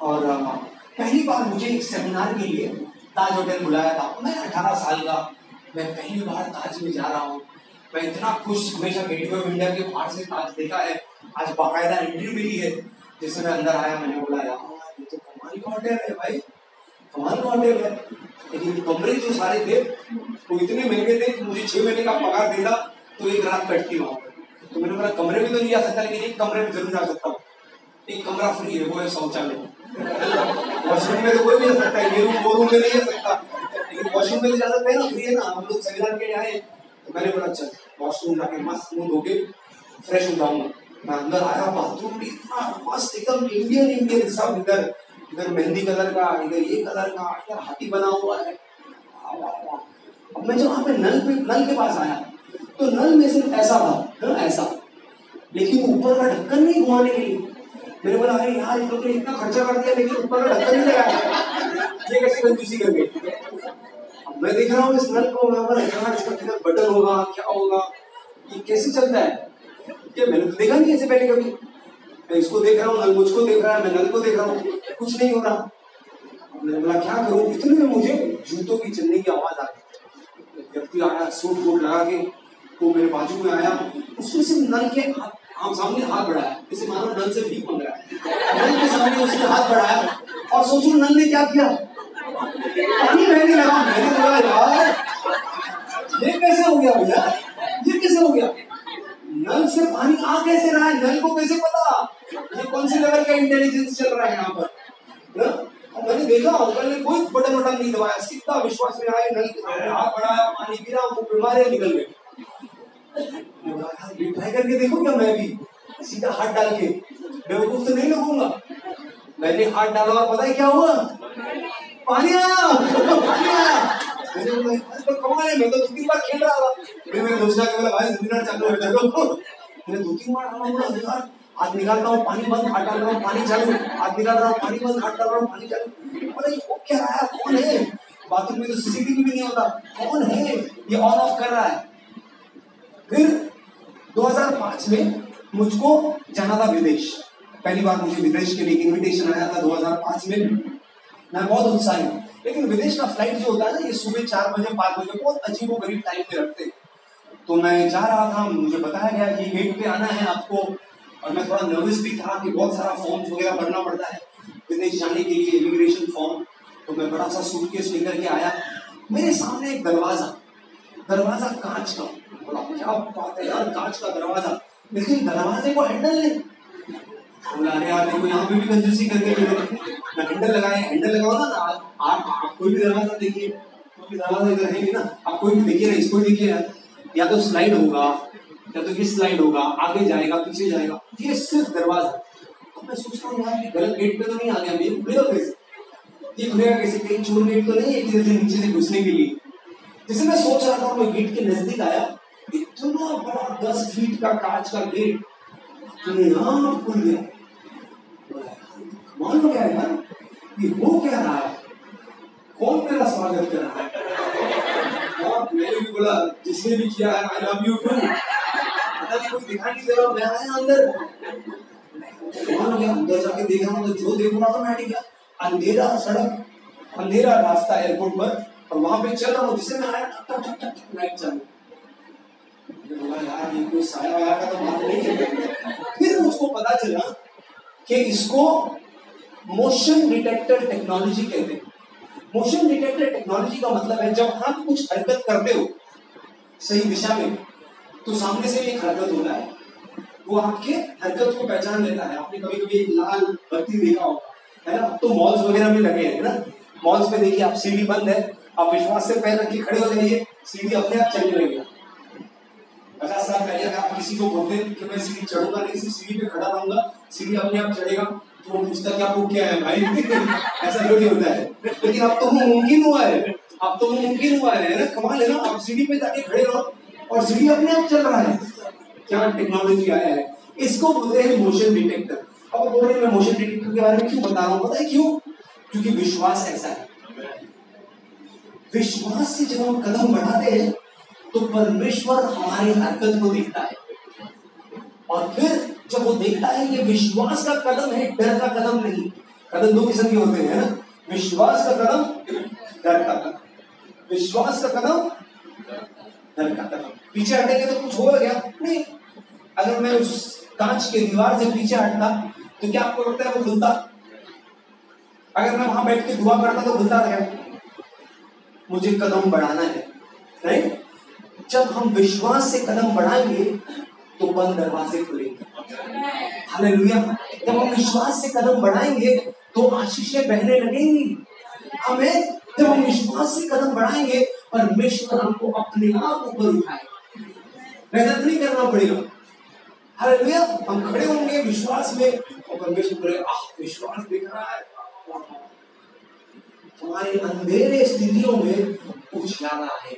और पहली बार मुझे एक सेमिनार के लिए ताज होटल बुलाया था। मैं अठारह साल का, मैं पहली बार ताज में जा रहा हूँ। मैं इतना खुश, हमेशा गेटवे ऑफ़ इंडिया के बाहर से ताज देखा है। आज बाकायदा एंट्री मिली है। जिससे मैं अंदर आया, मैंने बोला, यार, ये तो कमाल का होटल है भाई। कमाल का होटल है लेकिन कमरे जो सारे थे, वो इतने महँगे थे कि मुझे छह महीने का पगार देता तो एक रात बैठती वहाँ पर तो मैंने बोला, कमरे में तो नहीं आ सकता, लेकिन एक कमरे में ज़रूर आ सकता हूँ। एक कमरा फ्री है, वो है शौचालय। वॉशरूम में तो कोई भी जा सकता है, ये रूम वो रूम में नहीं जा सकता। लेकिन वॉशरूम में जा सकते हैं ना फ्री है ना, हम लोग सेमिनार के आए। तो मैंने बोला, चल वॉशरूम जाके मस्त मुँह धो के फ्रेश हो जाऊँगा मैं अंदर आया बाथरूम भी इतना मस्त, एकदम इंडियन इंडियन सब इधर। इधर मेहंदी कलर का, इधर ये कलर का, इधर हाथी बना हुआ है। अब मैं जब वहाँ पे नल पे, नल के पास आया तो नल में सिर्फ़ ऐसा था ना ऐसा। लेकिन ऊपर का ढक्कन नहीं घुमाने के लिए। मैंने बोला, अरे यार, इन लोगों ने इतना खर्चा कर दिया, लेकिन ऊपर का ढक्कन नहीं लगाया ये कैसे कंजूसी कर गए? मैं देख रहा हूँ, इस नल को मैं बोला, यार, इसका किधर बटन होगा, क्या होगा? ये कैसे चलता है? क्या मैंने तो देखा नहीं ऐसे पहले कभी। मैं इसको देख रहा हूँ नल मुझको देख रहा है मैं नल को देख रहा हूँ। कुछ नहीं हो रहा। मैंने बोला, क्या करूँ? इतने में मुझे जूतों की चलने की आवाज़ आ गई व्यक्ति आया, सूट वूट लगा के, वो मेरे बाजू में आया। उसने सिर्फ़ नल के हाथ सामने हाथ बढ़ाया। जैसे मानो नल से भीख मांग रहा है। नल के सामने उसने हाथ बढ़ाया। और सोचो, नल ने क्या किया? पानी बहने लगा, मैंने बोला, यार, ये कैसे हो गया भैया? ये कैसे हो गया? नल से पानी आ कैसे रहा है? नल को कैसे पता? ये कौन से लेवल का इंटेलिजेंस चल रहा है यहाँ पर? और मैंने देखा अंकल ने कोई बटन वटन नहीं दबाया सीधा विश्वास में आए नल के बढ़ाया, पानी गिरा, वो बीमारियाँ निकल गई। ट्राई करके देखो क्या मैं भी? सीधा हाथ डाल के। बेवकूफ़ तो नहीं लगूँगा। मैंने हाथ डाला और पता है क्या हुआ? पानी आया। पानी आया। तो तो दो तीन बार खेल रहा था। फिर मैंने दोस्त के बोला भाई सेमिनार चालू चलो। मैंने दो तीन बार डाला बोला यार हाथ निकालता पानी बंद हाथ डाल रहा पानी चालू। हाथ निकाल रहा पानी बंद हाथ डाल रहा पानी चालू। बोला, ये क्या रहा कौन बाथरूम में सीसीटीवी भी नहीं होता। कौन ये ऑन ऑफ़ कर रहा फिर 2005 में मुझको जाना था विदेश। पहली बार मुझे विदेश के लिए इनविटेशन आया था 2005 में। मैं बहुत उत्साही हूँ। लेकिन विदेश का फ़्लाइट जो होता है ना, ये सुबह चार बजे, पाँच बजे, बहुत अजीब गरीब टाइम में रखते तो मैं जा रहा था, मुझे बताया गया कि गेट पे आना है आपको। और मैं थोड़ा नर्वस भी था कि बहुत सारा फॉर्म्स वगैरह भरना पड़ता है, विदेश जाने के लिए इमिग्रेशन फॉर्म तो मैं बड़ा सा सूटकेस लेकर के आया। मेरे सामने एक दरवाज़ा। दरवाज़ा कांच का। बोला, क्या बात है यार, कांच का दरवाज़ा। लेकिन दरवाजे को हैंडल नहीं। बोला, अरे यार, देखो यहाँ पे भी कंजूसी करके मैं हैंडल लगाए हैंडल लगाओ ना, आप आप कोई भी दरवाज़ा देखिए, कोई भी दरवाज़ा इधर है ना, आप कोई भी देखिए ना इसको देखिए या तो स्लाइड होगा, या तो ये स्लाइड होगा, आगे जाएगा, पीछे जाएगा, ये सिर्फ़ दरवाज़ा। अब मैं सोच रहा हूँ यार, ये गलत गेट पे तो नहीं आ गया मेरे खुलेगा कैसे? ये खुलेगा कैसे? कहीं चोर गेट तो नहीं है कि जैसे नीचे से घुसने के लिए। जैसे मैं सोच रहा था, मैं गेट के नज़दीक आया, इतना बड़ा दस फीट का कांच का गेट तो यहाँ खुल गया। लो क्या यार ये हो क्या रहा है? कौन मेरा स्वागत कर रहा है? और मैंने भी बोला, जिसने भी किया है आई लव यू टू पता नहीं कुछ दिखाई नहीं दे रहा, मैं आया अंदर। मान गया अंदर जाके देखा तो जो देख रहा था मैं गया अंधेरा सड़क, अंधेरा रास्ता एयरपोर्ट पर, और वहाँ पे चल रहा हूँ, जिससे मैं आया, टक टक टक टक लाइट चालू। यार, ये कोई साया वाया का तो बात नहीं है। फिर मुझको पता चला कि इसको मोशन डिटेक्टर टेक्नोलॉजी कहते हैं। मोशन डिटेक्टर टेक्नोलॉजी का मतलब है, जब आप कुछ हरकत करते हो, सही दिशा में तो सामने से एक हरकत होता है। वो आपके हरकत को पहचान लेता है। आपने कभी कभी लाल बत्ती देखा होगा, है ना? तो मॉल्स वगैरह में लगे हैं ना? मॉल्स में देखिए, आप सीढ़ी बंद है, आप विश्वास से पैर रख के खड़े हो जाइए, सीढ़ी अपने आप चलने लगेगा पचास साल पहले अगर आप किसी को बोलते कि मैं सीढ़ी चढ़ूँगा नहीं सीढ़ी पे खड़ा रहूँगा, सीढ़ी अपने आप चढ़ेगा तो वो पूछता क्या आपको क्या है भाई? ऐसा थोड़ी होता है। लेकिन अब तो वो मुमकिन हुआ है। अब तो वो मुमकिन हुआ है ना? कमाल है ना? आप सीढ़ी पे जाके खड़े रहो। और सीढ़ी अपने आप चल रहा है। क्या टेक्नोलॉजी आया है? इसको बोलते हैं मोशन डिटेक्टर अब बोल रहे मैं मोशन डिटेक्टर के बारे में क्यों बता रहा हूँ? पता है क्यों? क्योंकि विश्वास ऐसा है। विश्वास से जब हम कदम बढ़ाते हैं तो परमेश्वर हमारी हरकत को देखता है। और फिर जब वो देखता है ये विश्वास का कदम है, डर का कदम नहीं, कदम दो किस्म के होते हैं ना? विश्वास का कदम, डर का कदम। विश्वास का कदम, डर का कदम। पीछे हटेंगे तो कुछ होगा क्या नहीं। अगर मैं उस कांच के दीवार से पीछे हटता तो क्या आपको लगता है वो खुलता? अगर मैं वहाँ बैठ के दुआ करता तो खुलता क्या मुझे कदम बढ़ाना है, राइट? जब हम विश्वास से कदम बढ़ाएँगे तो बंद दरवाजे खुलेंगे हालेलुया। जब हम विश्वास से कदम बढ़ाएँगे तो आशीषें बहने लगेंगी। हमें जब हम विश्वास से कदम बढ़ाएँगे, परमेश्वर हमको अपने आप ऊपर उठाए मेहनत नहीं करना पड़ेगा। हालेलुया। हम खड़े होंगे विश्वास में, और परमेश्वर बोले, आह, विश्वास दिख रहा है। हमारे अंधेरे स्थितियों में उछाला है।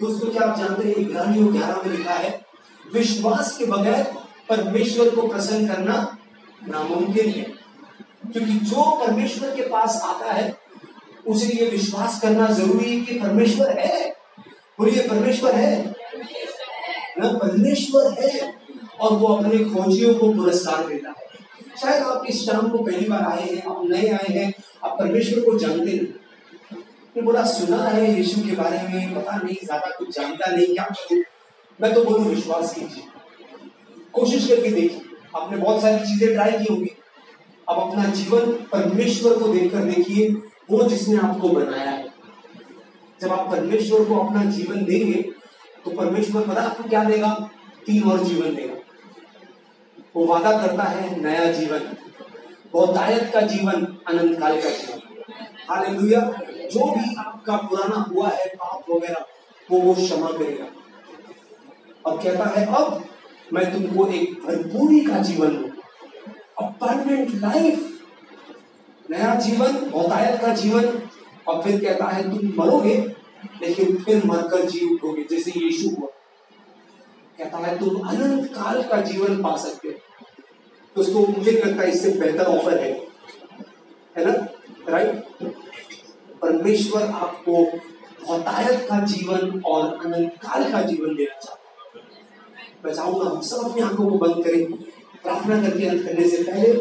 दोस्तों, क्या आप जानते हैं ग्यारहवीं ग्यारह में लिखा है? विश्वास के बगैर परमेश्वर को प्रसन्न करना नामुमकिन है। क्योंकि जो परमेश्वर के पास आता है, उसे ये विश्वास करना ज़रूरी है कि परमेश्वर है। बोलिए परमेश्वर है। ना, परमेश्वर है। और वो अपने खोजियों को पुरस्कार देता है। शायद आप इस शाम को पहली बार आए हैं, आप नए आए हैं, आप परमेश्वर को जानते नहीं बोला, सुना है यीशु के बारे में, पता नहीं, ज़्यादा कुछ जानता नहीं, क्या मैं तो बोलूँ विश्वास कीजिए। कोशिश करके देखिए। आपने बहुत सारी चीज़ें ट्राई की होगी। अब अपना जीवन परमेश्वर को देखकर देखिए, वो जिसने आपको बनाया है। जब आप परमेश्वर को अपना जीवन देंगे तो परमेश्वर पता आपको क्या देगा? तीन और जीवन देगा। वो वादा करता है नया जीवन। बहुतायत का जीवन, अनंत काल का जीवन। हालेलुया जो भी आपका पुराना हुआ है, पाप वगैरह, वो वो क्षमा करेगा। और कहता है, अब मैं तुमको एक भरपूरी का जीवन परमानेंट लाइफ नया जीवन, बहुतायत का जीवन। और फिर कहता है, तुम मरोगे, लेकिन फिर मरकर जी उठोगे, जैसे यीशु हुआ। कहता है, तुम अनंत काल का जीवन पा सकते हो। दोस्तों मुझे लगता है, इससे बेहतर ऑफ़र है। है ना? राइट परमेश्वर आपको बहुतायत का जीवन और अनंत काल का जीवन देना चाहता मैं चाहूँगा हम सब अपनी आँखों को बंद करें। प्रार्थना करके अंत करने से पहले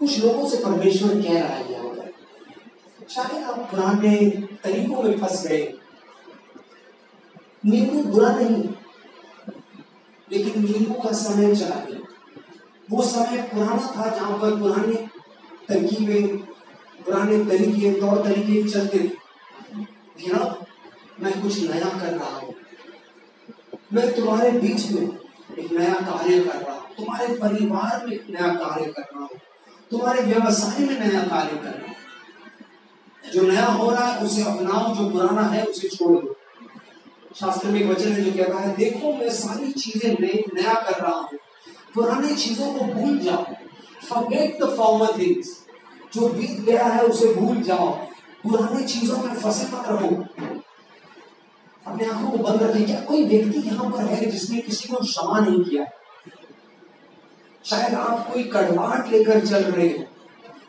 कुछ लोगों से परमेश्वर कह रहा है यहाँ पर। शायद आप पुराने तरीकों में फंस गए, नींबू बुरा नहीं, लेकिन नींबू का समय चला गया। वो समय पुराना था जहाँ पर पुराने तरकीबें, पुराने तरीके तौर तरीके चलते थे। मैं कुछ नया कर रहा हूँ। मैं तुम्हारे बीच में एक नया कार्य कर रहा हूँ। तुम्हारे परिवार में एक नया कार्य कर रहा हूँ। तुम्हारे व्यवसाय में नया कार्य कर रहा हूँ। जो नया हो रहा है, उसे अपनाओ, जो पुराना है, उसे छोड़ दो। शास्त्र में एक वचन है जो कहता है, देखो, मैं सारी चीज़ें नए नया कर रहा हूँ। पुरानी चीज़ों को भूल जाओ। फॉरगेट द फॉर्मर थिंग्स जो बीत गया है, उसे भूल जाओ। पुरानी चीज़ों में फंसे मत रहो। अपने आँखों को बंद रखें क्या कोई व्यक्ति यहाँ पर है जिसने किसी को क्षमा नहीं किया? शायद आप कोई कड़वाट लेकर चल रहे हो।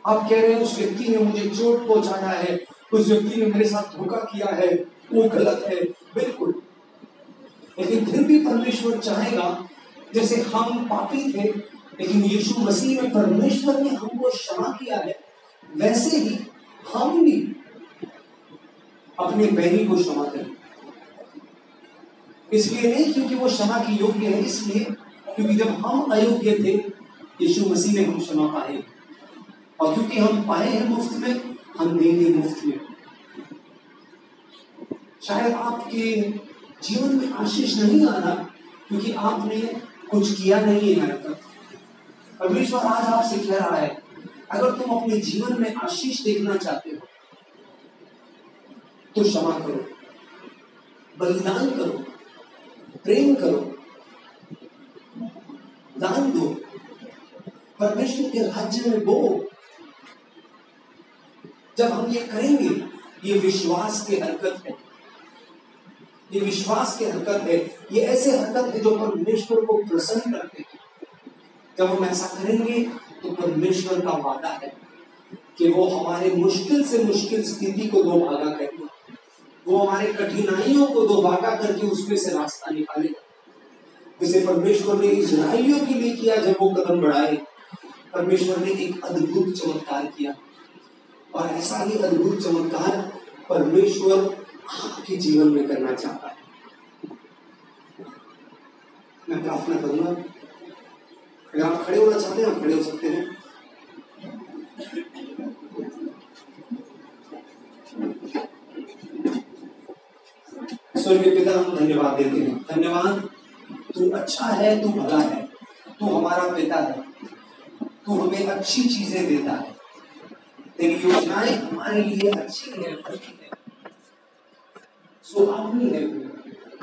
आप कह रहे हैं, उस व्यक्ति ने मुझे चोट पहुँचाया है। उस व्यक्ति ने मेरे साथ धोखा किया है। वो गलत है। बिल्कुल। लेकिन फिर भी परमेश्वर चाहेगा, जैसे हम पापी थे, लेकिन यीशु मसीह में परमेश्वर ने हमको क्षमा किया है, वैसे ही हम भी अपने बैरी को क्षमा करें। इसलिए नहीं, क्योंकि वो क्षमा की योग्य है, इसलिए, क्योंकि जब हम अयोग्य थे, यीशु मसीह ने हम क्षमा पाए। और क्योंकि हम पाए हैं मुफ़्त में, हम देंगे मुफ़्त में। शायद आपके जीवन में आशीष नहीं आ रहा क्योंकि आपने कुछ किया नहीं है तक। परमेश्वर आज आपसे कह रहा है, अगर तुम अपने जीवन में आशीष देखना चाहते हो तो क्षमा करो। बलिदान करो। प्रेम करो, दान दो, परमेश्वर के राज्य में बो। जब हम ये करेंगे, ये विश्वास की हरकत है। ये विश्वास की हरकत है। ये ऐसे हरकत है जो परमेश्वर को प्रसन्न करते हैं। जब हम ऐसा करेंगे तो परमेश्वर का वादा है कि वो हमारे मुश्किल से मुश्किल स्थिति को दो भागा करेगा वो हमारे कठिनाइयों को दो भागा करके उसमें से रास्ता निकालेगा। जिसे परमेश्वर ने इसराइलियों के लिए किया, जब वो कदम बढ़ाए, परमेश्वर ने एक अद्भुत चमत्कार किया। और ऐसा ही अद्भुत चमत्कार परमेश्वर आपके जीवन में करना चाहता है। मैं प्रार्थना करूँगा, अगर आप खड़े होना चाहते हैं, आप खड़े हो सकते हैं। स्वर्गीय पिता हम धन्यवाद देते हैं। धन्यवाद, तू अच्छा है, तू भला है, तू हमारा पिता है, तू हमें अच्छी चीज़ें देता है। तेरी योजनाएँ हमारे लिए अच्छी है सो है।